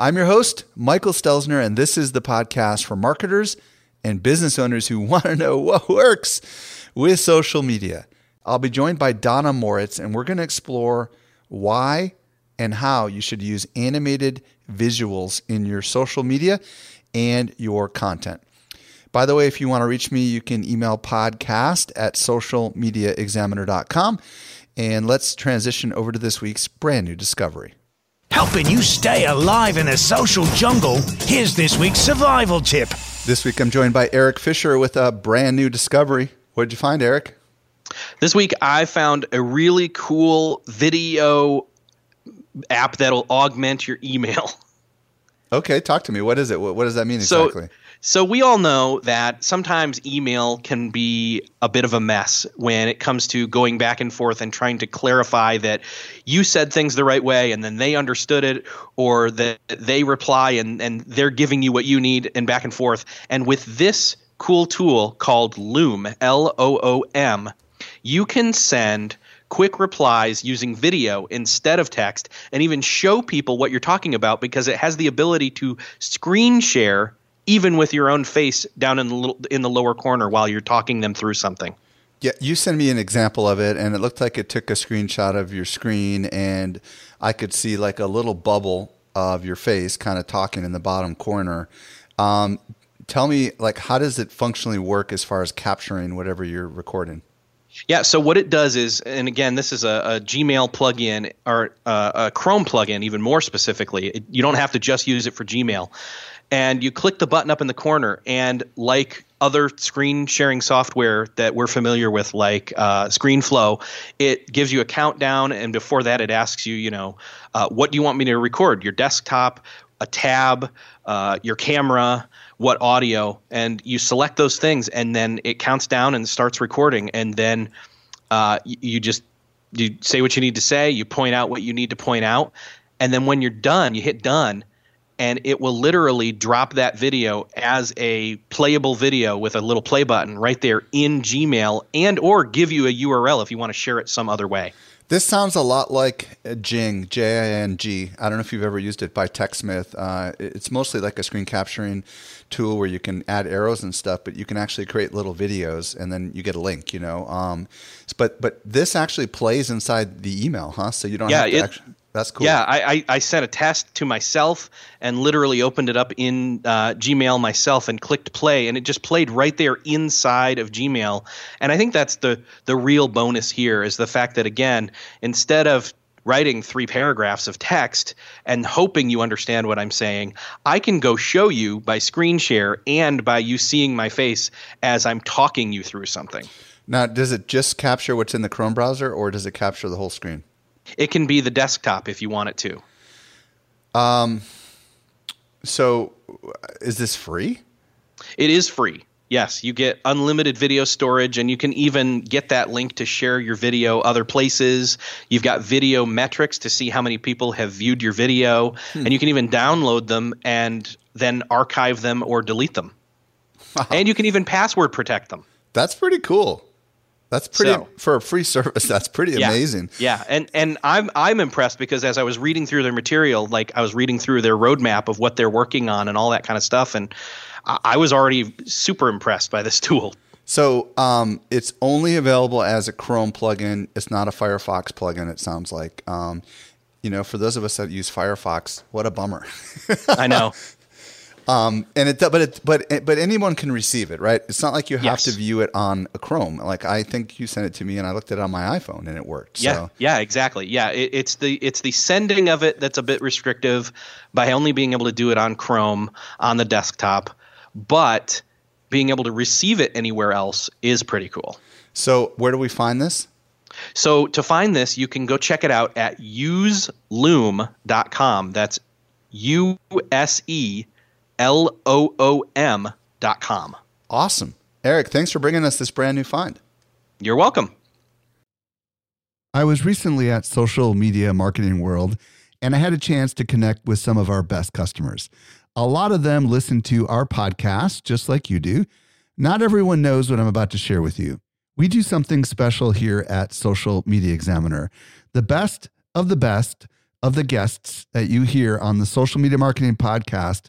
I'm your host, Michael Stelzner, and this is the podcast for marketers and business owners who want to know what works with social media. I'll be joined by Donna Moritz, and we're going to explore why and how you should use animated visuals in your social media and your content. By the way, if you want to reach me, you can email podcast at socialmediaexaminer.com. And let's transition over to this week's brand new discovery. Helping you stay alive in a social jungle, here's this week's survival tip. This week I'm joined by Eric Fisher with a brand new discovery. What did you find, Eric? This week I found a really cool video app that'll augment your email. Okay, talk to me. What is it? What, does that mean exactly? So, we all know that sometimes email can be a bit of a mess when it comes to going back and forth and trying to clarify that you said things the right way and then they understood it or that they reply and, and they're giving you what you need and back and forth. And with this cool tool called Loom, L O O M, you can send quick replies using video instead of text and even show people what you're talking about because it has the ability to screen share even with your own face down in the little, in the lower corner while you're talking them through something. Yeah, you sent me an example of it, and it looked like it took a screenshot of your screen, and I could see like a little bubble of your face kind of talking in the bottom corner. Um, tell me, like, how does it functionally work as far as capturing whatever you're recording? Yeah, so what it does is, and again, this is a, a Gmail plugin or uh, a Chrome plugin, even more specifically. It, you don't have to just use it for Gmail and you click the button up in the corner and like other screen sharing software that we're familiar with like uh, screenflow it gives you a countdown and before that it asks you you know uh, what do you want me to record? Your desktop a tab uh, your camera what audio? And you select those things and then it counts down and starts recording and then uh, you just you say what you need to say you point out what you need to point out and then when you're done you hit done and it will literally drop that video as a playable video with a little play button right there in Gmail and or give you a URL if you want to share it some other way. This sounds a lot like Jing, J I N G. I don't know if you've ever used it by TechSmith. Uh, it's mostly like a screen capturing tool where you can add arrows and stuff, but you can actually create little videos and then you get a link, you know. Um, but but this actually plays inside the email, huh? So you don't yeah, have to it, actually. That's cool. Yeah, I, I, I, sent a test to myself and literally opened it up in uh, Gmail myself and clicked play, and it just played right there inside of Gmail. And I think that's the the real bonus here is the fact that again, instead of writing three paragraphs of text and hoping you understand what I'm saying, I can go show you by screen share and by you seeing my face as I'm talking you through something. Now, does it just capture what's in the Chrome browser, or does it capture the whole screen? It can be the desktop if you want it to. Um, so is this free? It is free. Yes, you get unlimited video storage, and you can even get that link to share your video other places. You've got video metrics to see how many people have viewed your video, hmm. and you can even download them and then archive them or delete them. And you can even password protect them. That's pretty cool. That's pretty so, for a free service. That's pretty yeah, amazing. Yeah, and and I'm I'm impressed because as I was reading through their material, like I was reading through their roadmap of what they're working on and all that kind of stuff, and I, I was already super impressed by this tool. So um, it's only available as a Chrome plugin. It's not a Firefox plugin. It sounds like. Um, you know, for those of us that use Firefox, what a bummer. I know. Um, and it, but it, but but anyone can receive it, right? It's not like you have Yes. to view it on a Chrome. Like I think you sent it to me, and I looked at it on my iPhone, and it worked. Yeah, So, yeah, exactly. Yeah, it, it's the it's the sending of it that's a bit restrictive by only being able to do it on Chrome on the desktop, but being able to receive it anywhere else is pretty cool. so where do we find this? So to find this, you can go check it out at useloom.com. That's U S E L O O M dot com. Awesome, Eric. Thanks for bringing us this brand new find. You're welcome. I was recently at Social Media Marketing World and I had a chance to connect with some of our best customers. A lot of them listen to our podcast just like you do. Not everyone knows what I'm about to share with you. We do something special here at Social Media Examiner. The best of the best of the guests that you hear on the Social Media Marketing Podcast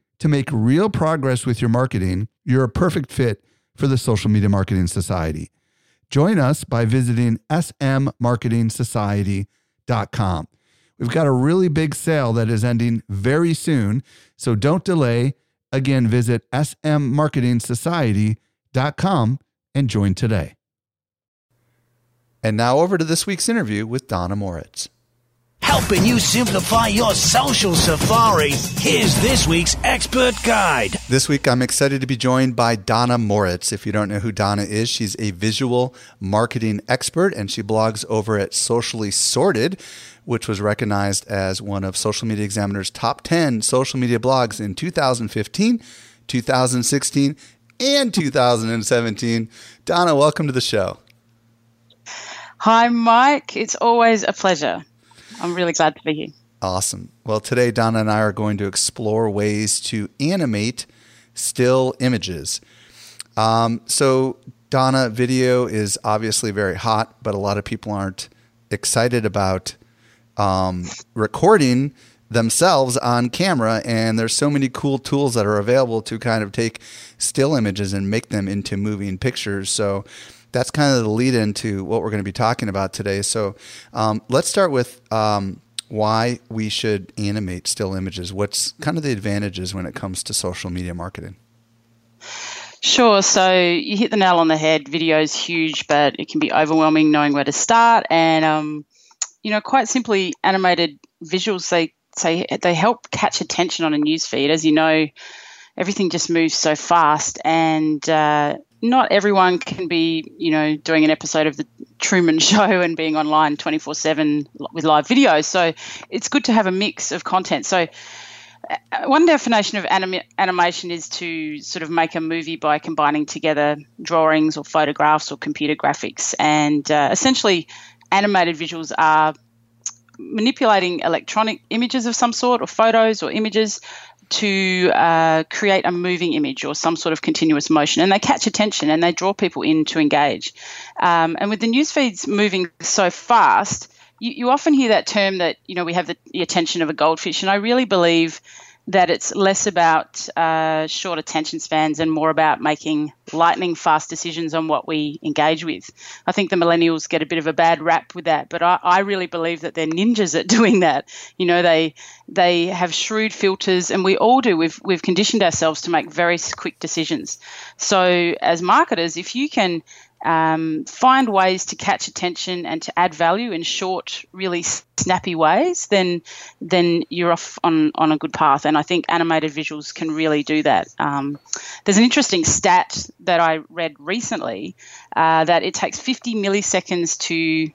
to make real progress with your marketing, you're a perfect fit for the Social Media Marketing Society. Join us by visiting smmarketingsociety.com. We've got a really big sale that is ending very soon, so don't delay. Again, visit smmarketingsociety.com and join today. And now over to this week's interview with Donna Moritz. Helping you simplify your social safari, here's this week's expert guide. This week, I'm excited to be joined by Donna Moritz. If you don't know who Donna is, she's a visual marketing expert and she blogs over at Socially Sorted, which was recognized as one of Social Media Examiner's top 10 social media blogs in 2015, 2016, and 2017. Donna, welcome to the show. Hi, Mike. It's always a pleasure. I'm really glad to be here. Awesome. Well, today, Donna and I are going to explore ways to animate still images. Um, so, Donna, video is obviously very hot, but a lot of people aren't excited about um, recording themselves on camera. And there's so many cool tools that are available to kind of take still images and make them into moving pictures. So, that's kind of the lead into what we're going to be talking about today. So, um, let's start with um, why we should animate still images. What's kind of the advantages when it comes to social media marketing? Sure. So you hit the nail on the head. Video is huge, but it can be overwhelming knowing where to start. And, um, you know, quite simply, animated visuals, they say they help catch attention on a news feed. As you know, everything just moves so fast and uh, not everyone can be, you know, doing an episode of the Truman Show and being online 24 7 with live videos. So it's good to have a mix of content. So uh, one definition of anim- animation is to sort of make a movie by combining together drawings or photographs or computer graphics. And uh, essentially, animated visuals are manipulating electronic images of some sort or photos or images to uh, create a moving image or some sort of continuous motion. And they catch attention and they draw people in to engage. Um, and with the news feeds moving so fast, you, you often hear that term that, you know, we have the, the attention of a goldfish. And I really believe that it's less about uh, short attention spans and more about making lightning fast decisions on what we engage with. I think the millennials get a bit of a bad rap with that, but I, I really believe that they're ninjas at doing that. You know, they they have shrewd filters, and we all do. We've we've conditioned ourselves to make very quick decisions. So as marketers, if you can um, find ways to catch attention and to add value in short, really snappy ways, then then you're off on, on a good path. And I think animated visuals can really do that. Um, there's an interesting stat that I read recently uh, that it takes 50 milliseconds to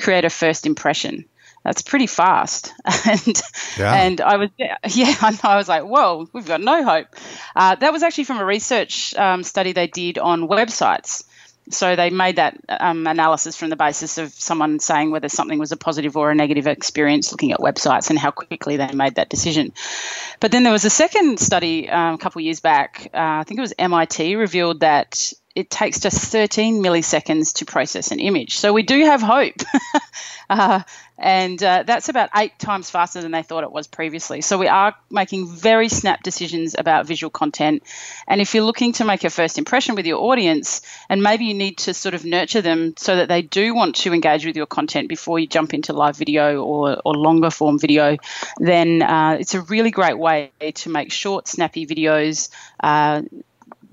create a first impression. That's pretty fast, and Yeah. and I was yeah, I know, I was like, whoa, we've got no hope. Uh, that was actually from a research um, study they did on websites so they made that um, analysis from the basis of someone saying whether something was a positive or a negative experience looking at websites and how quickly they made that decision. But then there was a second study um, a couple of years back, uh, I think it was MIT, revealed that it takes just 13 milliseconds to process an image. So we do have hope. uh, and uh, that's about eight times faster than they thought it was previously. So we are making very snap decisions about visual content. And if you're looking to make a first impression with your audience, and maybe you need to sort of nurture them so that they do want to engage with your content before you jump into live video or, or longer form video, then uh, it's a really great way to make short, snappy videos.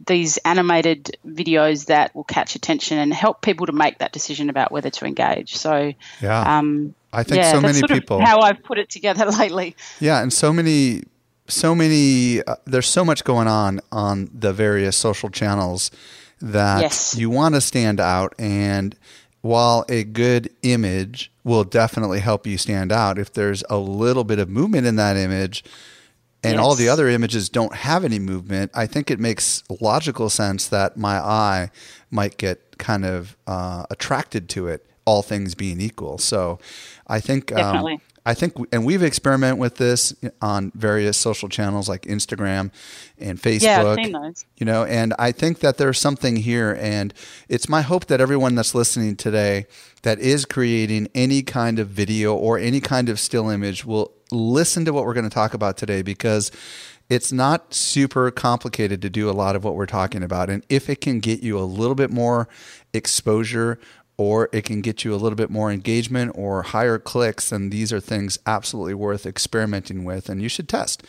These animated videos that will catch attention and help people to make that decision about whether to engage. So, yeah, um, I think yeah, so many people. how I've put it together lately. Yeah, and so many, so many. Uh, there's so much going on on the various social channels that yes. you want to stand out and. While a good image will definitely help you stand out, if there's a little bit of movement in that image, and yes. all the other images don't have any movement, I think it makes logical sense that my eye might get kind of uh, attracted to it, all things being equal. So I think. Um, I think, and we've experimented with this on various social channels like Instagram and Facebook. Yeah, I've seen those. You know, and I think that there's something here, and it's my hope that everyone that's listening today that is creating any kind of video or any kind of still image will listen to what we're going to talk about today because it's not super complicated to do a lot of what we're talking about. And if it can get you a little bit more exposure or it can get you a little bit more engagement or higher clicks, then these are things absolutely worth experimenting with. And you should test.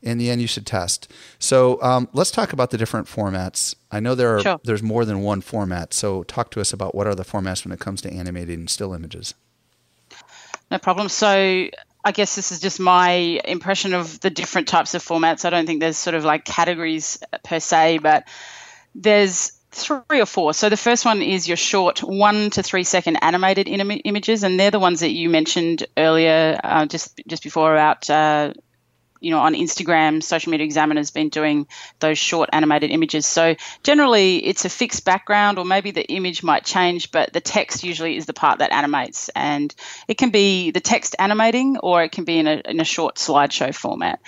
In the end, you should test. So um, let's talk about the different formats. I know there are sure. there's more than one format. So talk to us about what are the formats when it comes to animating still images. No problem. So I guess this is just my impression of the different types of formats. I don't think there's sort of like categories per se, but there's three or four. So the first one is your short one to three second animated Im- images, and they're the ones that you mentioned earlier, uh, just just before about uh, you know, on Instagram, Social Media Examiner's been doing those short animated images. So generally, it's a fixed background, or maybe the image might change, but the text usually is the part that animates, and it can be the text animating, or it can be in a, in a short slideshow format.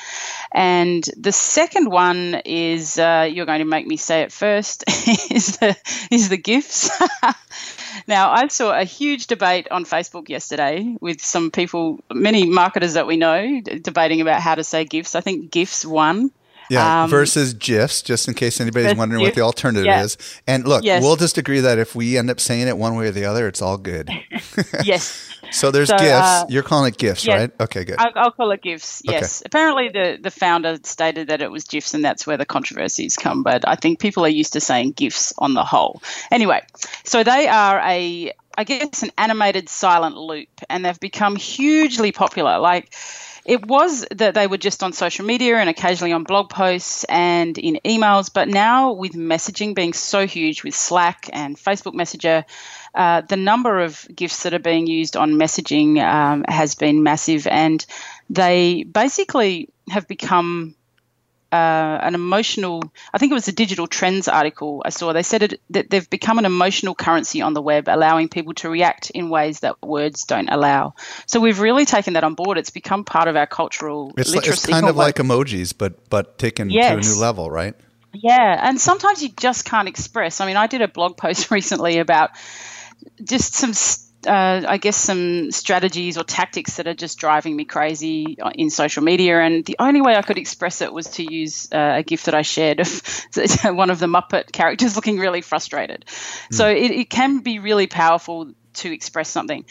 And the second one is uh, you're going to make me say it first is the is the gifs. Now, I saw a huge debate on Facebook yesterday with some people, many marketers that we know, debating about how to say GIFs. I think GIFs won. Yeah, um, versus GIFs, just in case anybody's wondering GIF, what the alternative yeah. is. And look, yes. we'll just agree that if we end up saying it one way or the other, it's all good. yes. So there's so, GIFs. Uh, You're calling it GIFs, yes. right? Okay, good. I'll, I'll, call it GIFs. Yes. Okay. Apparently, the the founder stated that it was GIFs, and that's where the controversies come. But I think people are used to saying GIFs on the whole. Anyway, so they are a, I guess, an animated silent loop, and they've become hugely popular. Like it was that they were just on social media and occasionally on blog posts and in emails, but now with messaging being so huge with Slack and Facebook Messenger, uh, the number of GIFs that are being used on messaging um, has been massive, and they basically have become uh, an emotional. I think it was a digital trends article I saw. They said it, that they've become an emotional currency on the web, allowing people to react in ways that words don't allow. So we've really taken that on board. It's become part of our cultural it's literacy. Like, it's kind of like emojis, but but taken yes. to a new level, right? Yeah, and sometimes you just can't express. I mean, I did a blog post recently about just some uh, I guess, some strategies or tactics that are just driving me crazy in social media. And the only way I could express it was to use uh, a GIF that I shared of one of the Muppet characters looking really frustrated. Mm. So it, it can be really powerful to express something.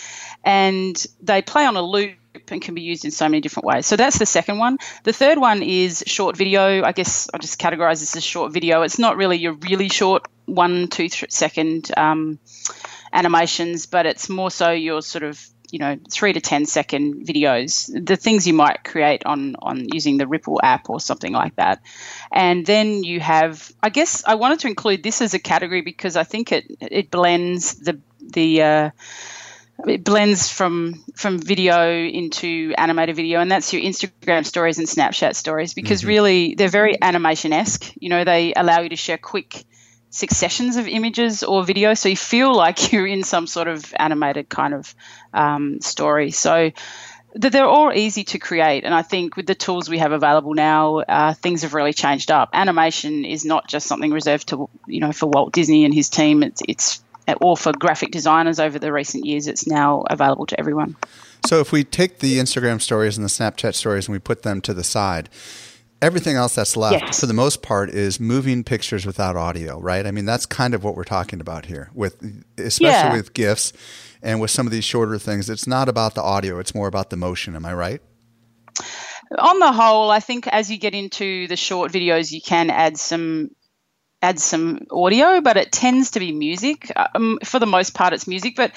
And they play on a loop and can be used in so many different ways. So that's the second one. The third one is short video. I guess I just categorize this as short video. It's not really your really short one, two, three second um, animations, but it's more so your sort of you know three to ten second videos, the things you might create on on using the Ripple app or something like that. And then you have, I guess, I wanted to include this as a category because I think it it blends the the uh, it blends from from video into animated video and that's your instagram stories and snapchat stories because mm-hmm. really they're very animation-esque you know they allow you to share quick successions of images or video, so you feel like you're in some sort of animated kind of um, story. So they're all easy to create, and I think with the tools we have available now, uh, things have really changed up. Animation is not just something reserved to you know for Walt Disney and his team. It's it's or for graphic designers over the recent years. It's now available to everyone. So if we take the Instagram stories and the Snapchat stories and we put them to the side, everything else that's left yes. for the most part is moving pictures without audio, right? I mean, that's kind of what we're talking about here with especially yeah. with GIFs and with some of these shorter things. It's not about the audio, it's more about the motion, am I right? On the whole, I think as you get into the short videos, you can add some add some audio, but it tends to be music. Um, for the most part, it's music, but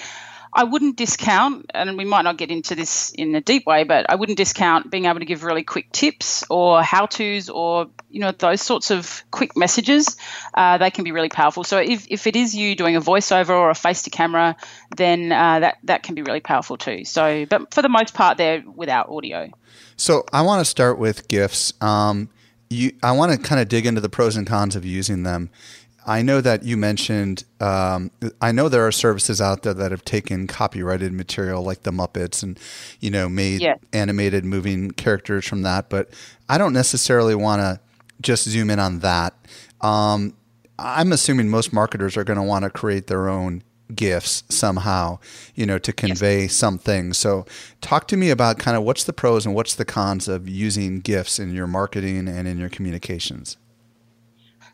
I wouldn't discount, and we might not get into this in a deep way, but I wouldn't discount being able to give really quick tips or how tos or you know those sorts of quick messages. Uh, they can be really powerful. So if, if it is you doing a voiceover or a face to camera, then uh, that that can be really powerful too. So, but for the most part, they're without audio. So I want to start with gifs. Um, you, I want to kind of dig into the pros and cons of using them. I know that you mentioned. Um, I know there are services out there that have taken copyrighted material like the Muppets and you know made yeah. animated moving characters from that, but I don't necessarily want to just zoom in on that. Um, I'm assuming most marketers are going to want to create their own gifs somehow, you know, to convey yes. something. So, talk to me about kind of what's the pros and what's the cons of using gifs in your marketing and in your communications.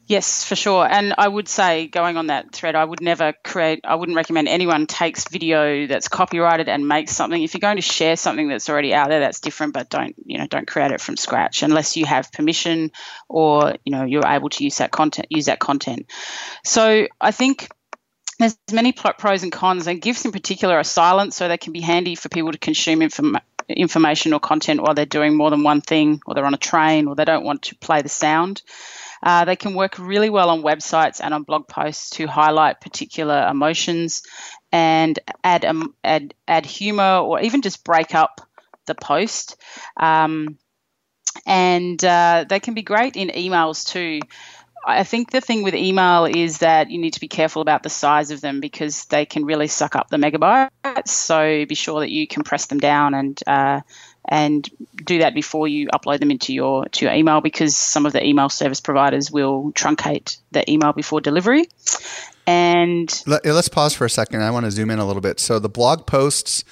Yes, for sure. And I would say, going on that thread, I would never create, I wouldn't recommend anyone takes video that's copyrighted and makes something. If you're going to share something that's already out there, that's different, but don't, you know, don't create it from scratch unless you have permission or, you know, you're able to use that content, use that content. So I think there's many pros and cons, and GIFs in particular are silent, so they can be handy for people to consume inform- information or content while they're doing more than one thing, or they're on a train, or they don't want to play the sound. Uh, they can work really well on websites and on blog posts to highlight particular emotions and add um, add add humor or even just break up the post. Um, and uh, they can be great in emails too. I think the thing with email is that you need to be careful about the size of them because they can really suck up the megabytes. So be sure that you compress them down and uh, and do that before you upload them into your to your email because some of the email service providers will truncate the email before delivery. And Let, us pause for a second. I want to zoom in a little bit. So the blog posts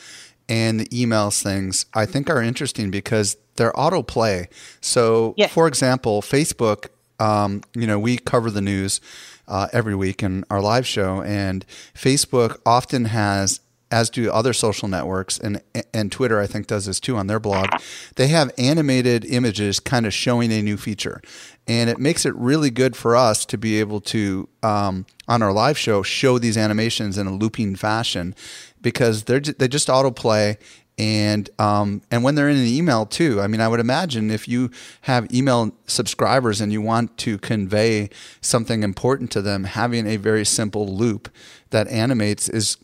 and the emails things I think are interesting because they're autoplay. So, yeah. for example, Facebook, um, you know, we cover the news uh, every week in our live show, and Facebook often has as do other social networks and and Twitter I think does this too on their blog. They have animated images kind of showing a new feature, and it makes it really good for us to be able to um, on our live show show these animations in a looping fashion because they're they just autoplay and um, and when they're in an email too. I mean, I would imagine if you have email subscribers and you want to convey something important to them, having a very simple loop that animates is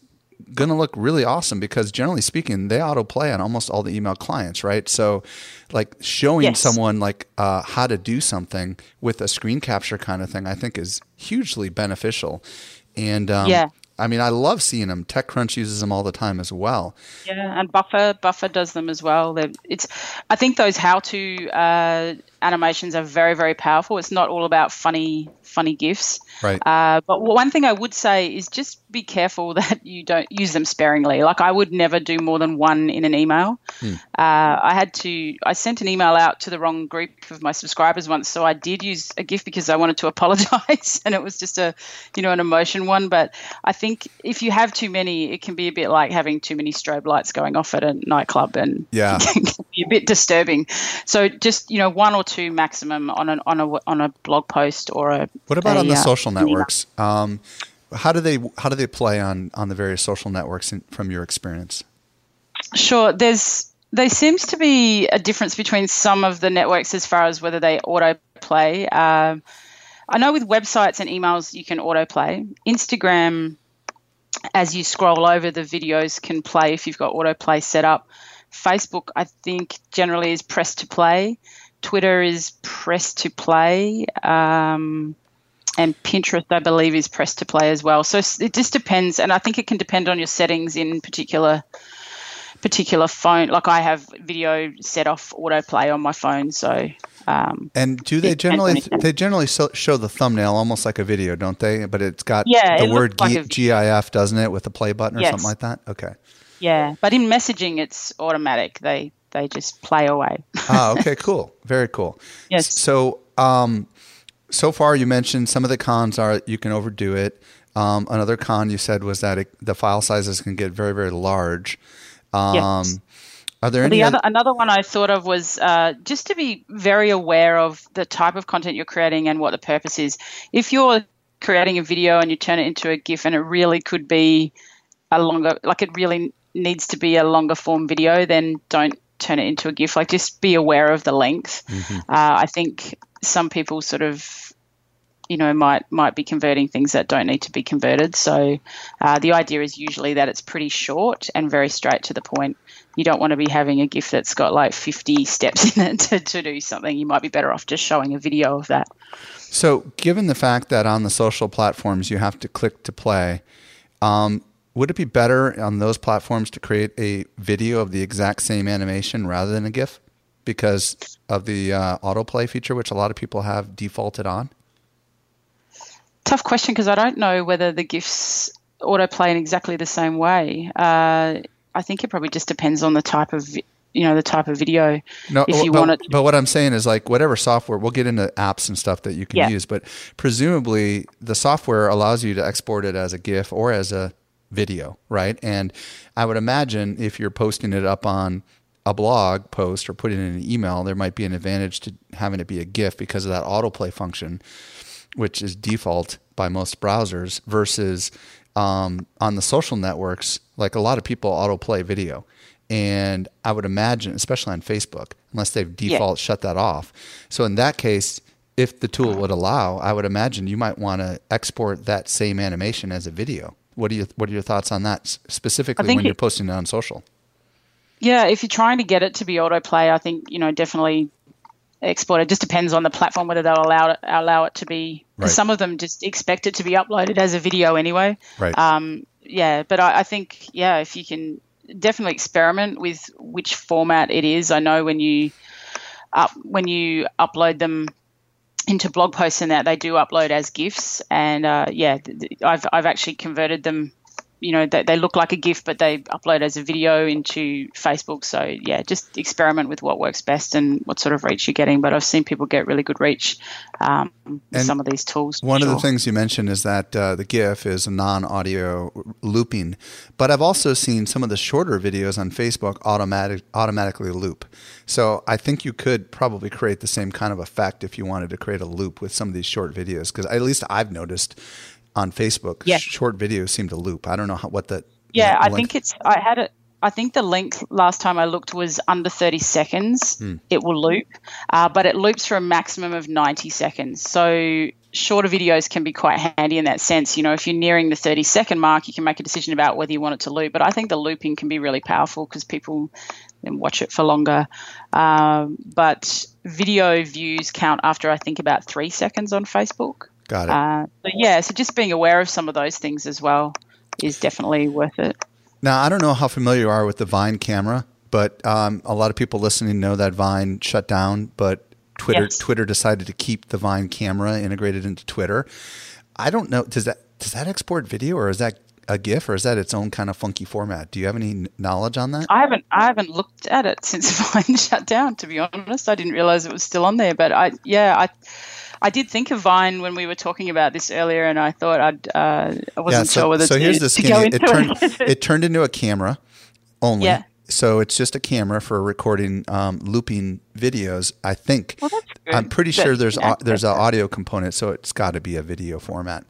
going to look really awesome because generally speaking, they autoplay on almost all the email clients, right? So, like showing yes. someone like uh, how to do something with a screen capture kind of thing, I think is hugely beneficial. And um, yeah. I mean, I love seeing them. TechCrunch uses them all the time as well. Yeah, and Buffer Buffer does them as well. They're, it's I think those how-to uh, animations are very very powerful. It's not all about funny funny gifs. Right. Uh, but one thing I would say is just be careful that you don't use them sparingly. Like I would never do more than one in an email. Hmm. Uh, I had to. I sent an email out to the wrong group of my subscribers once, so I did use a GIF because I wanted to apologize, and it was just a, you know, an emotion one. But I think if you have too many, it can be a bit like having too many strobe lights going off at a nightclub, and yeah, it can be a bit disturbing. So just you know, one or two maximum on an on a on a blog post or a what about a, on the uh, social networks? Um, how do they how do they play on on the various social networks in, from your experience? Sure, there's there seems to be a difference between some of the networks as far as whether they autoplay. Um, I know with websites and emails you can autoplay. Instagram, as you scroll over, the videos can play if you've got autoplay set up. Facebook, I think, generally is press to play. Twitter is press to play. Um, and Pinterest, I believe, is press to play as well. So it just depends, and I think it can depend on your settings in particular particular phone. Like I have video set off autoplay on my phone, so. Um, and do they generally they generally so, show the thumbnail almost like a video, don't they? But it's got yeah, the word like GIF, doesn't it, with the play button or yes. something like that? Okay. Yeah, but in messaging, it's automatic. They they just play away. ah, okay, cool, very cool. Yes. So, um, so far you mentioned some of the cons are you can overdo it. Um, another con you said was that it, the file sizes can get very very large. Um, yes. Are there the any other, another one I thought of was uh, just to be very aware of the type of content you're creating and what the purpose is. If you're creating a video and you turn it into a GIF and it really could be a longer, like it really needs to be a longer form video, then don't turn it into a GIF. Like just be aware of the length. Mm-hmm. Uh, I think some people sort of you know might might be converting things that don't need to be converted so uh, the idea is usually that it's pretty short and very straight to the point you don't want to be having a GIF that's got like 50 steps in it to, to do something. You might be better off just showing a video of that. So, given the fact that on the social platforms you have to click to play, um, would it be better on those platforms to create a video of the exact same animation rather than a GIF because of the uh, autoplay feature, which a lot of people have defaulted on? Tough question because I don't know whether the GIFs autoplay in exactly the same way. Uh, I think it probably just depends on the type of you know the type of video. No, if you but, want it. but what I'm saying is like whatever software we'll get into apps and stuff that you can Yeah. use, but presumably the software allows you to export it as a GIF or as a video, right? And I would imagine if you're posting it up on a blog post or putting it in an email, there might be an advantage to having it be a GIF because of that autoplay function, which is default by most browsers, versus um, on the social networks, like a lot of people autoplay video. And I would imagine, especially on Facebook, unless they've default shut that off. So in that case, if the tool would allow, I would imagine you might want to export that same animation as a video. What are you What are your thoughts on that, specifically when you're posting it on social? Yeah, if you're trying to get it to be autoplay, I think you know definitely export. It just depends on the platform whether they'll allow it allow it to be. Right. Some of them just expect it to be uploaded as a video anyway. Right. Um, yeah, but I, I think yeah, if you can definitely experiment with which format it is. I know when you up when you upload them into blog posts and that they do upload as gifs and uh, yeah I've, I've actually converted them you know they, they look like a gif but they upload as a video into facebook. So yeah just experiment with what works best and what sort of reach you're getting. But i've seen people get really good reach um, with some of these tools One of the things you mentioned is that uh, the GIF is a non-audio looping, but I've also seen some of the shorter videos on Facebook automatic automatically loop. So I think you could probably create the same kind of effect if you wanted to create a loop with some of these short videos, because at least I've noticed on Facebook, Yeah. short videos seem to loop. I don't know how, what the Yeah, I think it's. I had it. I think the length last time I looked was under 30 seconds. Hmm. It will loop, uh, but it loops for a maximum of 90 seconds. So shorter videos can be quite handy in that sense. You know, if you're nearing the 30 second mark, you can make a decision about whether you want it to loop. But I think the looping can be really powerful because people then watch it for longer. Um, but video views count after I think about three seconds on Facebook. Got it. Uh, but yeah, so just being aware of some of those things as well is definitely worth it. Now, I don't know how familiar you are with the Vine camera, but um, a lot of people listening know that Vine shut down, but Twitter Yes. Twitter decided to keep the Vine camera integrated into Twitter. I don't know. Does that does that export video, or is that a GIF, or is that its own kind of funky format? Do you have any knowledge on that? I haven't I haven't looked at it since Vine shut down. To be honest, I didn't realize it was still on there. But I yeah I I did think of Vine when we were talking about this earlier, and I thought I'd uh, I wasn't so, sure whether so to, here's the skinny. into It turned it. it turned into a camera only. Yeah. So it's just a camera for recording um, looping videos. I think. Well, that's. I'm pretty sure there's au- there's an audio component, so it's got to be a video format.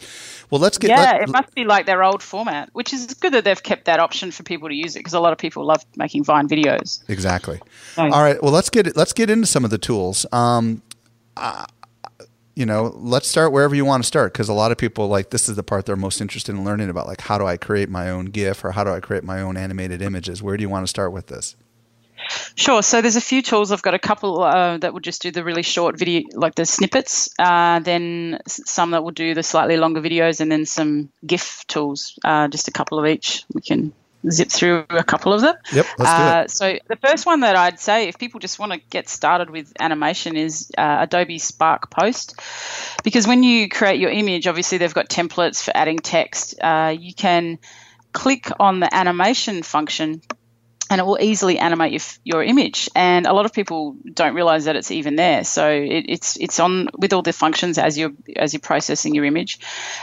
Well, let's get. yeah, let- it must be like their old format, which is good that they've kept that option for people to use it because a lot of people love making Vine videos. Exactly. All right. Well, let's get let's get into some of the tools. Um, uh, you know, let's start wherever you want to start because a lot of people like this is the part they're most interested in learning about. Like, how do I create my own GIF or how do I create my own animated images? Where do you want to start with this? Sure. So there's a few tools. I've got a couple uh, that will just do the really short video, like the snippets. Uh, then some that will do the slightly longer videos, and then some GIF tools. Uh, just a couple of each. We can zip through a couple of them. Yep, let's do Uh, it. so the first one that I'd say, if people just want to get started with animation, is uh, Adobe Spark Post, because when you create your image, obviously they've got templates for adding text. Uh, you can click on the animation function and it will easily animate your, your image. And a lot of people don't realize that it's even there. So it, it's it's on with all the functions as you're as you're processing your image,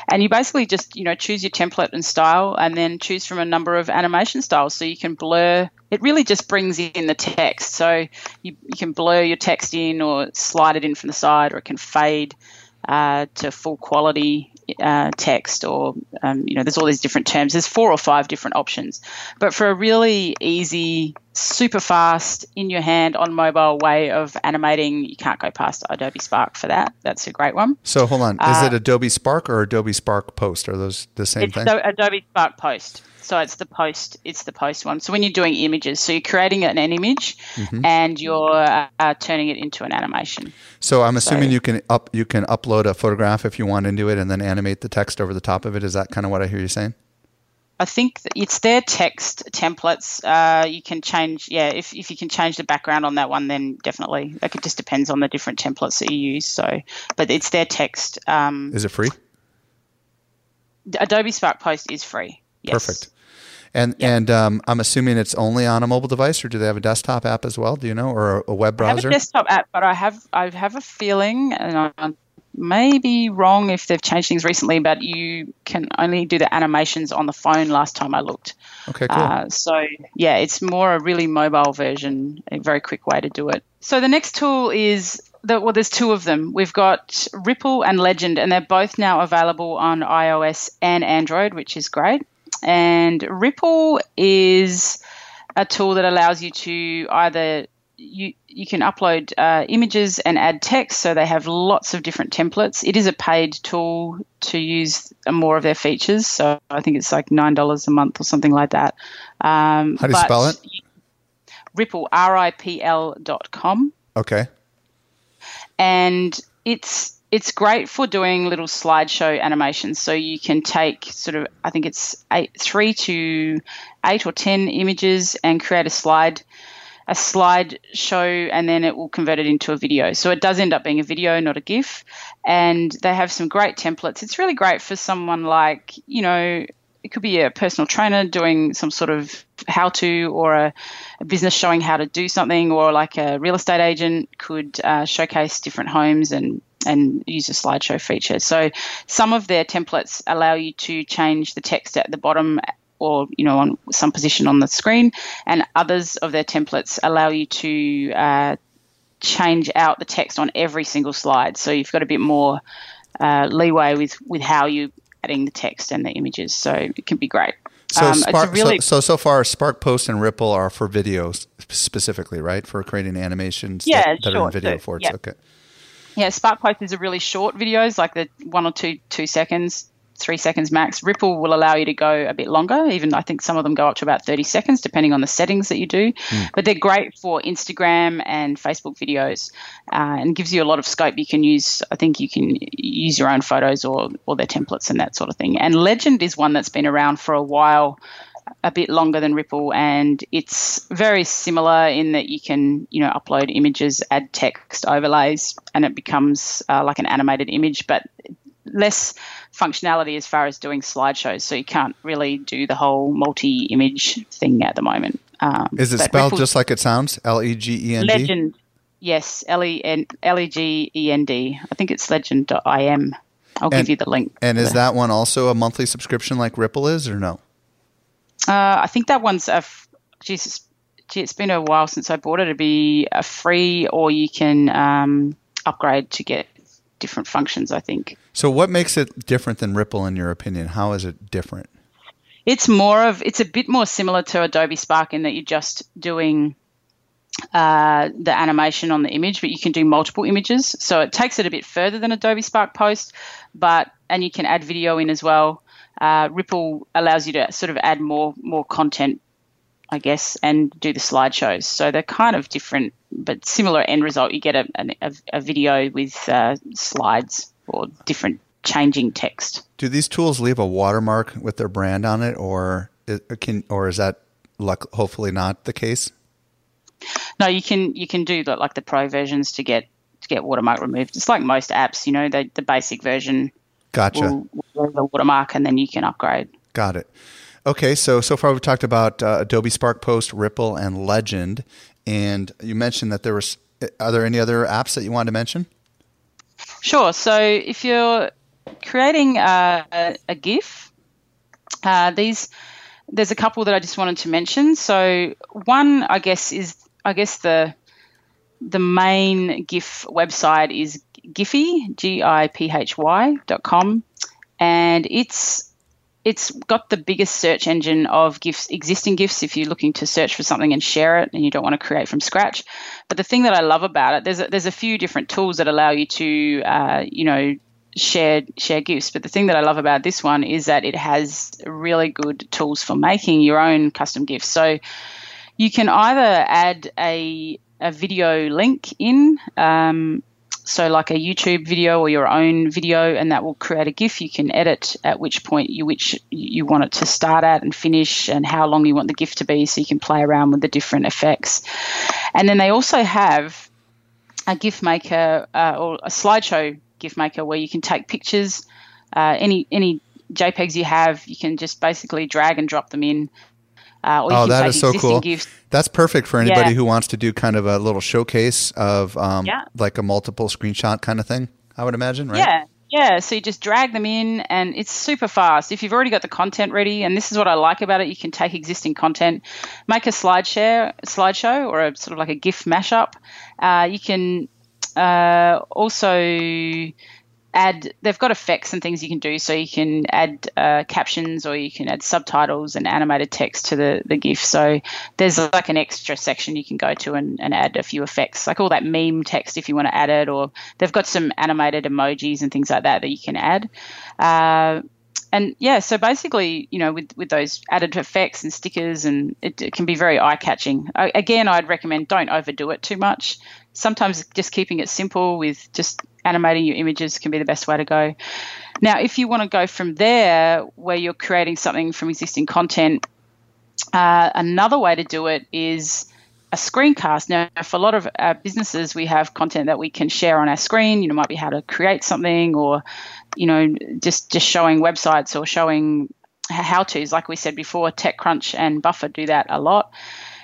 and you basically just you know choose your template and style, and then choose from a number of animation styles. So you can blur. It really just brings in the text. So you, you can blur your text in or slide it in from the side, or it can fade uh, to full quality uh, text or um, you know there's all these different terms there's four or five different options but for a really easy super fast in your hand on mobile way of animating you can't go past adobe spark for that that's a great one So hold on. Is it Adobe Spark or Adobe Spark Post? Are those the same uh, it's thing? adobe spark post so it's the post it's the post one so when you're doing images so you're creating an image Mm-hmm. and you're uh, turning it into an animation So I'm assuming So- you can up you can upload a photograph if you want into it and then animate the text over the top of it. Is that kind of what I hear you saying? I think it's their text templates. Uh, you can change, yeah. If, if you can change the background on that one, then definitely. Like it just depends on the different templates that you use. So, but it's their text. Um, Is it free? Adobe Spark Post is free. Yes. Perfect. And and um, I'm assuming it's only on a mobile device, or do they have a desktop app as well? Do you know, or a, web I have browser? a desktop app, but I have I have a feeling, and I may be wrong if they've changed things recently, but you can only do the animations on the phone. Last time I looked. okay, cool. Uh, so yeah, it's more a really mobile version, a very quick way to do it. So the next tool is the, well, there's two of them. We've got Ripple and Legend, and they're both now available on iOS and Android, which is great. And Ripple is a tool that allows you to either you you can upload uh, images and add text, so they have lots of different templates. It is a paid tool to use more of their features, so I think it's like nine dollars a month or something like that. Um, How do you spell it? Ripple R I P L dot com okay. and it's it's great for doing little slideshow animations. So you can take sort of I think it's eight, three to eight or ten images and create a slide a slide show and then it will convert it into a video. So it does end up being a video, not a GIF. And they have some great templates. It's really great for someone like, you know, it could be a personal trainer doing some sort of how to or a, a business showing how to do something or like a real estate agent could uh, showcase different homes and and use a slideshow feature. So some of their templates allow you to change the text at the bottom or you know on some position on the screen, and others of their templates allow you to uh, change out the text on every single slide. So you've got a bit more uh, leeway with with how you adding the text and the images. So it can be great. So, Um, Spark, really so so so far, Spark Post and Ripple are for videos specifically, right? For creating animations Yeah, that, that are in video So, yeah. Okay. Yeah, Spark is a really short videos, like the one or two two seconds, three seconds max. Ripple will allow you to go a bit longer. Even I think some of them go up to about thirty seconds, depending on the settings that you do. But they're great for Instagram and Facebook videos, uh, and gives you a lot of scope. You can use, I think you can use your own photos or or their templates and that sort of thing. And Legend is one that's been around for a while a bit longer than Ripple, and it's very similar in that you can, you know, upload images, add text overlays, and it becomes uh, like an animated image, but less functionality as far as doing slideshows. So you can't really do the whole multi-image thing at the moment. Um, Is it spelled Ripple- just like it sounds? L E G E N D. Legend? Yes, L E N L E G E N D. I think it's legend.im. I'll And- give you the link. And is that one also a monthly subscription like Ripple is, or no? Uh, I think that one's a. F- Jesus, gee, it's been a while since I bought it. It'd be a free, or you can um, upgrade to get different functions. I think So, what makes it different than Ripple, in your opinion? How is it different? it's more of. It's a bit more similar to Adobe Spark in that you're just doing uh, the animation on the image, but you can do multiple images. So it takes it a bit further than Adobe Spark Post, but and you can add video in as well. Uh, Ripple allows you to sort of add more more content, I guess, and do the slideshows. So they're kind of different, but similar end result. You get a a, a video with uh, slides or different changing text. Do these tools leave a watermark with their brand on it, or can or is that luck, hopefully not the case? No, you can you can do the, like the pro versions to get to get watermark removed. It's like most apps, you know, the, the basic version. Gotcha. Will, will the watermark, and then you can upgrade. Got it. Okay, so so far we've talked about uh, Adobe Spark Post, Ripple, and Legend, and you mentioned that there was. Are there any other apps that you wanted to mention? Sure. So if you're creating a, a, a GIF, uh, these there's a couple that I just wanted to mention. So one, I guess, is I guess the the main GIF website is Giphy, G I P H Y dot com, and it's it's got the biggest search engine of GIFs, existing GIFs, if you're looking to search for something and share it and you don't want to create from scratch. But the thing that I love about it, there's a, there's a few different tools that allow you to, uh, you know, share share GIFs. But the thing that I love about this one is that it has really good tools for making your own custom GIFs. So you can either add a a video link in. Um, so like a YouTube video or your own video, and that will create a GIF. You can edit at which point you which you want it to start at and finish, and how long you want the GIF to be, so you can play around with the different effects. And then they also have a GIF maker uh, or a slideshow GIF maker where you can take pictures, uh, any any JPEGs you have, you can just basically drag and drop them in. Uh, oh, that is so cool. GIFs. That's perfect for anybody yeah. who wants to do kind of a little showcase of um, yeah. like a multiple screenshot kind of thing. I would imagine, right? Yeah, yeah, so you just drag them in and it's super fast. If you've already got the content ready, and this is what I like about it, you can take existing content, make a slide share, slideshow or a sort of like a GIF mashup. Uh, you can uh, also add they've got effects and things you can do. So you can add uh, captions or you can add subtitles and animated text to the, the gif. So there's like an extra section you can go to and, and add a few effects like all that meme text if you want to add it or they've got some animated emojis and things like that that you can add. Uh, and yeah, so basically, you know, with, with those added effects and stickers, and it, it can be very eye catching. Again, I'd recommend don't overdo it too much. Sometimes just keeping it simple with just animating your images can be the best way to go. Now, if you want to go from there, where you're creating something from existing content, uh, another way to do it is a screencast. Now, for a lot of our businesses, we have content that we can share on our screen. You know, might be how to create something, or you know, just just showing websites or showing how tos. Like we said before, TechCrunch and Buffer do that a lot.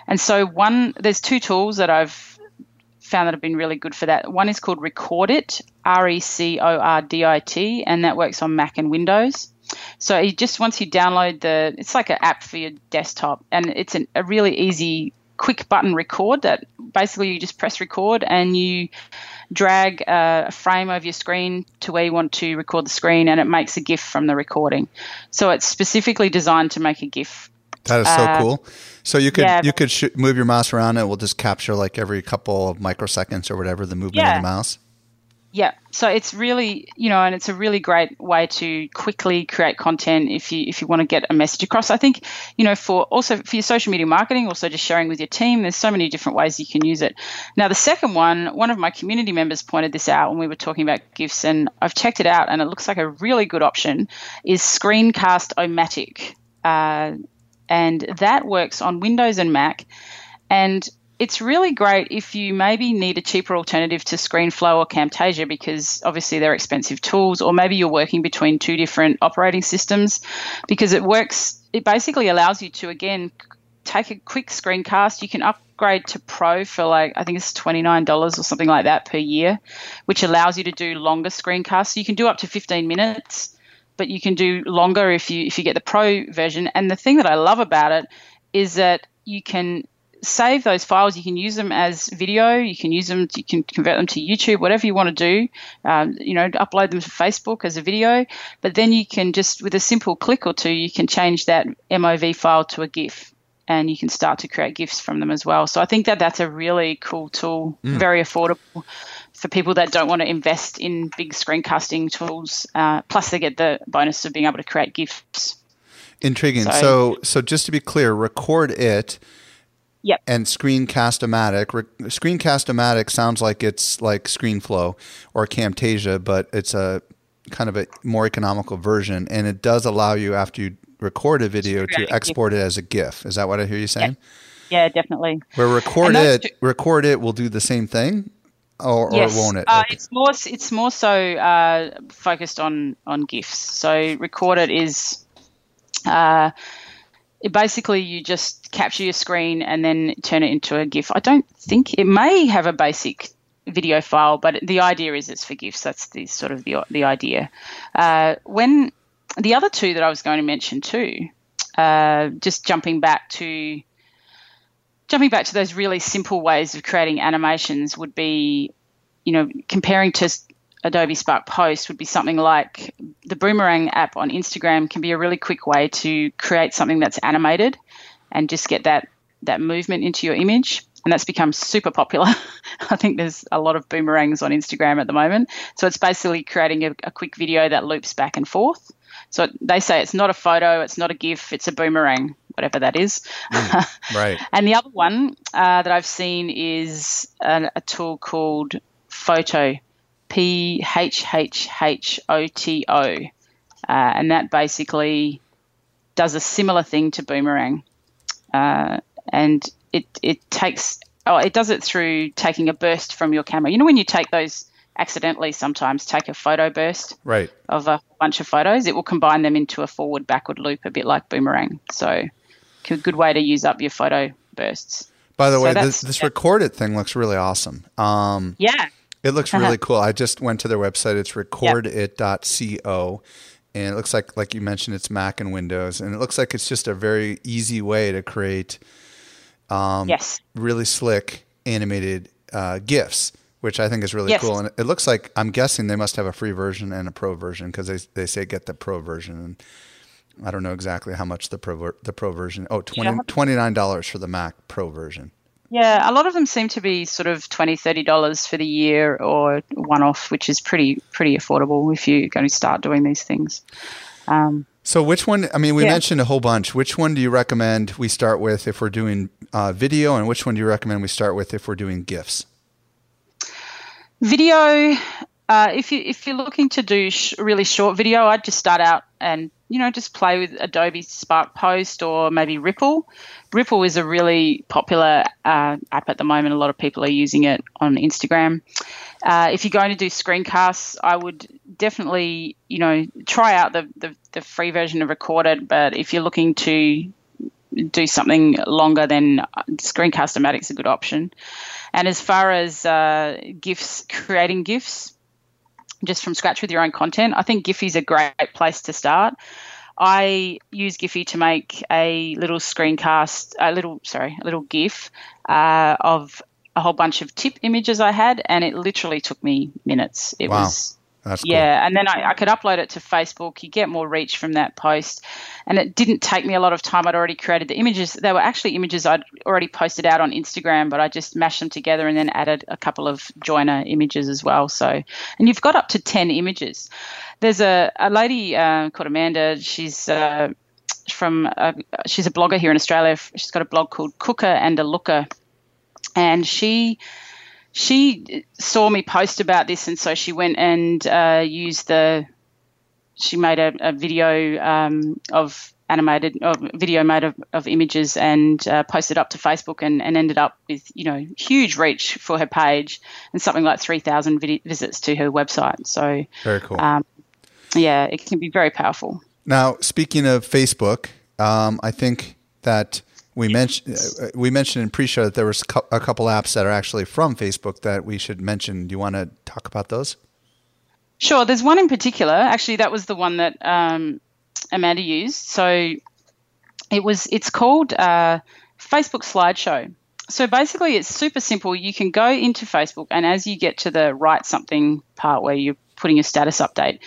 And so, one there's two tools that I've found that have been really good for that. One is called Recordit, R E C O R D I T, and that works on Mac and Windows. So you just once you download the, it's like an app for your desktop, and it's an, a really easy quick button record that basically you just press record and you drag a, frame over your screen to where you want to record the screen and it makes a GIF from the recording. So it's specifically designed to make a GIF. That is so uh, cool. So you could yeah, you could sh- move your mouse around and it will just capture like every couple of microseconds or whatever the movement yeah. of the mouse. Yeah, so it's really you know, and it's a really great way to quickly create content if you if you want to get a message across. I think you know for also for your social media marketing, also just sharing with your team. There's so many different ways you can use it. Now the second one, one of my community members pointed this out when we were talking about GIFs, and I've checked it out, and it looks like a really good option. Is Screencast-O-Matic, uh, and that works on Windows and Mac, and it's really great if you maybe need a cheaper alternative to ScreenFlow or Camtasia because obviously they're expensive tools, or maybe you're working between two different operating systems because it works, it basically allows you to, again, take a quick screencast. You can upgrade to Pro for like, I think it's $29 or something like that per year, which allows you to do longer screencasts. You can do up to 15 minutes, but you can do longer if you if you get the Pro version. And the thing that I love about it is that you can save those files. You can use them as video. You can use them. You can convert them to YouTube, whatever you want to do. Um, you know, upload them to Facebook as a video. But then you can just, with a simple click or two, you can change that MOV file to a GIF, and you can start to create GIFs from them as well. So I think that that's a really cool tool, mm. very affordable for people that don't want to invest in big screencasting tools. Uh, plus, they get the bonus of being able to create GIFs. Intriguing. So, so, so just to be clear, Recordit Yep. And Screencast-O-Matic. Re- Screencast-O-Matic sounds like it's like ScreenFlow or Camtasia, but it's a kind of a more economical version, and it does allow you after you record a video to export it as a GIF. Is that what I hear you saying? Yeah, definitely. Where Recordit, two- Recordit will do the same thing, or, yes. or won't it? Uh, Okay. It's more it's more so uh, focused on on GIFs. So Recordit is uh, it basically you just capture your screen and then turn it into a GIF. I don't think it may have a basic video file, but the idea is it's for GIFs. That's the sort of the the idea. Uh, when the other two that I was going to mention too, uh, just jumping back to jumping back to those really simple ways of creating animations would be, you know, comparing to Adobe Spark Post would be something like the Boomerang app on Instagram can be a really quick way to create something that's animated and just get that that movement into your image. And that's become super popular. I think there's a lot of boomerangs on Instagram at the moment. So it's basically creating a, a quick video that loops back and forth. So they say it's not a photo, it's not a GIF, it's a boomerang, whatever that is. right. And the other one uh, that I've seen is a tool called Phhhoto, P H H H O T O. Uh, and that basically does a similar thing to Boomerang. Uh, and it, it takes, oh, it does it through taking a burst from your camera. You know, when you take those accidentally sometimes take a photo burst Right. of a bunch of photos, it will combine them into a forward backward loop, a bit like Boomerang. So, a good way to use up your photo bursts. By the So way, this, this yeah. Recordit thing looks really awesome. Um, Yeah. It looks Uh-huh. really cool. I just went to their website. It's recordit.co. And it looks like, like you mentioned, it's Mac and Windows. And it looks like it's just a very easy way to create um, yes. really slick animated uh, GIFs, which I think is really Yes. cool. And it looks like, I'm guessing they must have a free version and a pro version because they, they say get the pro version. And I don't know exactly how much the pro, the pro version. Oh, 20, $29 for the Mac pro version. Yeah, a lot of them seem to be sort of $20, $30 for the year or one off, which is pretty pretty affordable if you're going to start doing these things. Um, So, which one? I mean, we Yeah. mentioned a whole bunch. Which one do you recommend we start with if we're doing uh, video, and which one do you recommend we start with if we're doing GIFs? video, uh, if you if you're looking to do sh- really short video, I'd just start out and you know just play with Adobe Spark Post or maybe Ripl. Ripl is a really popular uh, app at the moment. A lot of people are using it on Instagram. Uh, if you're going to do screencasts, I would definitely, you know, try out the, the, the free version of Recordit. But if you're looking to do something longer, then Screencast-O-Matic is a good option. And as far as uh, GIFs, creating GIFs just from scratch with your own content, I think Giphy is a great place to start. I use Giphy to make a little screencast, a little sorry, a little GIF uh, of a whole bunch of tip images I had, and it literally took me minutes. It Wow. was That's cool. yeah, and then I, I could upload it to Facebook. You get more reach from that post, and it didn't take me a lot of time. I'd already created the images. They were actually images I'd already posted out on Instagram, but I just mashed them together and then added a couple of joiner images as well. So, and you've got up to ten images. There's a a lady uh, called Amanda. She's uh, from uh, she's a blogger here in Australia. She's got a blog called Cooker and a Looker, and she she saw me post about this, and so she went and uh, used the. She made a, a video um, of animated video made of, of images and uh, posted up to Facebook, and, and ended up with you know huge reach for her page and something like three thousand vid- visits to her website. So Very cool. um, yeah, it can be very powerful. Now, speaking of Facebook, um, I think that we mentioned uh, we mentioned in pre-show that there was a couple apps that are actually from Facebook that we should mention. Do you want to talk about those? Sure. There's one in particular. Actually, that was the one that um, Amanda used. So it was. It's called uh, Facebook Slideshow. So basically, it's super simple. You can go into Facebook, and as you get to the write something part where you're putting a status update,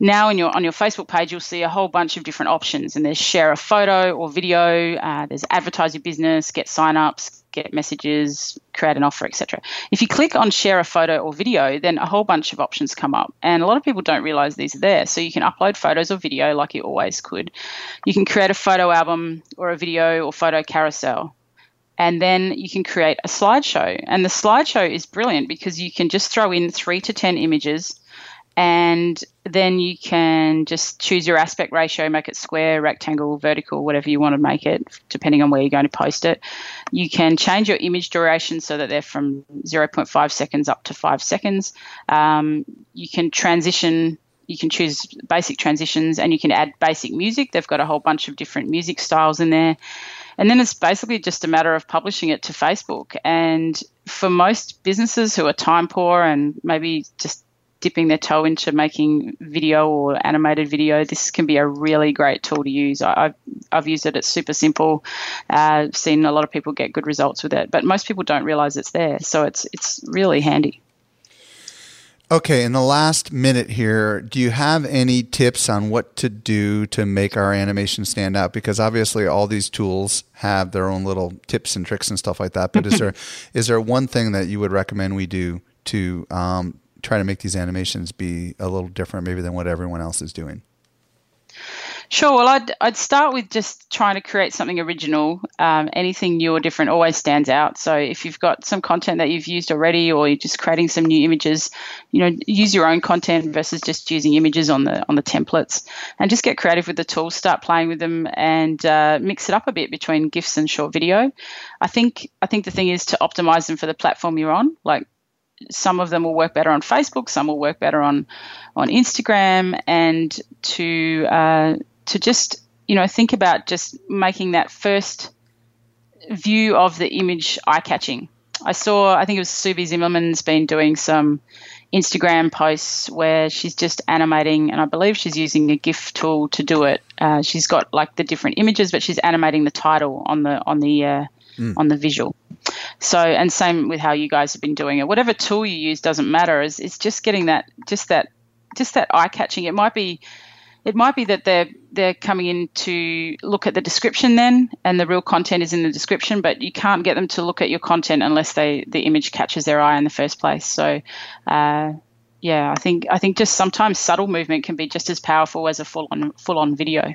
now in your on your Facebook page, you'll see a whole bunch of different options, and there's share a photo or video. Uh, there's advertise your business, get signups, get messages, create an offer, etc. If you click on share a photo or video, then a whole bunch of options come up, and a lot of people don't realize these are there. So you can upload photos or video like you always could. You can create a photo album or a video or photo carousel. And then you can create a slideshow. And the slideshow is brilliant because you can just throw in three to 10 images and then you can just choose your aspect ratio, make it square, rectangle, vertical, whatever you want to make it, depending on where you're going to post it. You can change your image duration so that they're from 0.5 seconds up to 5 seconds. Um, you can transition you can choose basic transitions and you can add basic music. They've got a whole bunch of different music styles in there. And then it's basically just a matter of publishing it to Facebook. And for most businesses who are time poor and maybe just dipping their toe into making video or animated video, this can be a really great tool to use. I, have I've used it. It's super simple. Uh, I've seen a lot of people get good results with it, but most people don't realize it's there. So it's it's really handy. Okay, in the last minute here, do you have any tips on what to do to make our animation stand out? Because obviously, all these tools have their own little tips and tricks and stuff like that. But is there is there one thing that you would recommend we do to um, try to make these animations be a little different, maybe than what everyone else is doing? Sure. Well, I'd, I'd start with just trying to create something original. Um, anything new or different always stands out. So if you've got some content that you've used already, or you're just creating some new images, you know, use your own content versus just using images on the on the templates, and just get creative with the tools. Start playing with them and uh, mix it up a bit between GIFs and short video. I think I think the thing is to optimize them for the platform you're on. Like some of them will work better on Facebook, some will work better on on Instagram, and to uh, to just you know think about just making that first view of the image eye catching. I saw, I think it was Sue B. Zimmerman's been doing some Instagram posts where she's just animating, and I believe she's using a GIF tool to do it. Uh, she's got like the different images, but she's animating the title on the on the uh, mm. on the visual. So, and same with how you guys have been doing it. Whatever tool you use doesn't matter. It's, it's just getting that, just that, just that eye catching. It might be, it might be that they're they're coming in to look at the description then, and the real content is in the description. But you can't get them to look at your content unless they the image catches their eye in the first place. So. Uh, yeah, I think I think just sometimes subtle movement can be just as powerful as a full on full on video.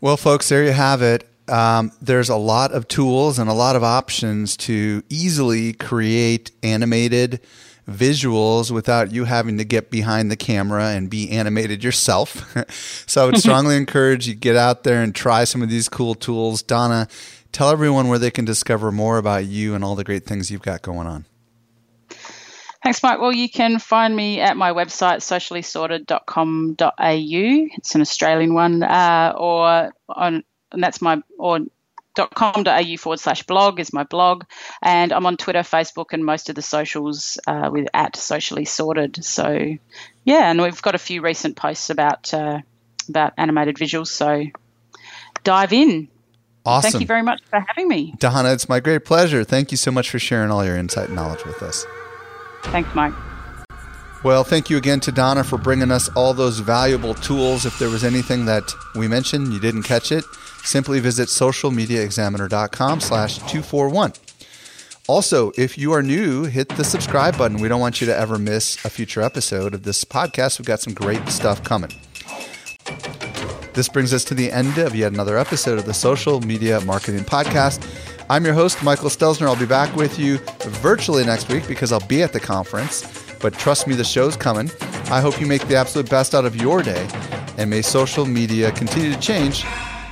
Well, folks, there you have it. Um, there's a lot of tools and a lot of options to easily create animated visuals without you having to get behind the camera and be animated yourself. so I would strongly encourage you get out there and try some of these cool tools. Donna, tell everyone where they can discover more about you and all the great things you've got going on. Thanks, Mike. Well, you can find me at my website, sociallysorted.com.au. It's an Australian one, uh, or on, and that's my, or com.au forward slash blog is my blog. And I'm on Twitter, Facebook, and most of the socials uh, with at socially sorted. So, yeah, and we've got a few recent posts about uh, about animated visuals. So, dive in. Awesome. Thank you very much for having me. Donna, it's my great pleasure. Thank you so much for sharing all your insight and knowledge with us. Thanks, Mike. Well, thank you again to Donna for bringing us all those valuable tools. If there was anything that we mentioned, you didn't catch it, simply visit socialmediaexaminer.com slash 241. Also, if you are new, hit the subscribe button. We don't want you to ever miss a future episode of this podcast. We've got some great stuff coming. This brings us to the end of yet another episode of the Social Media Marketing Podcast. I'm your host, Michael Stelzner. I'll be back with you virtually next week because I'll be at the conference. But trust me, the show's coming. I hope you make the absolute best out of your day, and may social media continue to change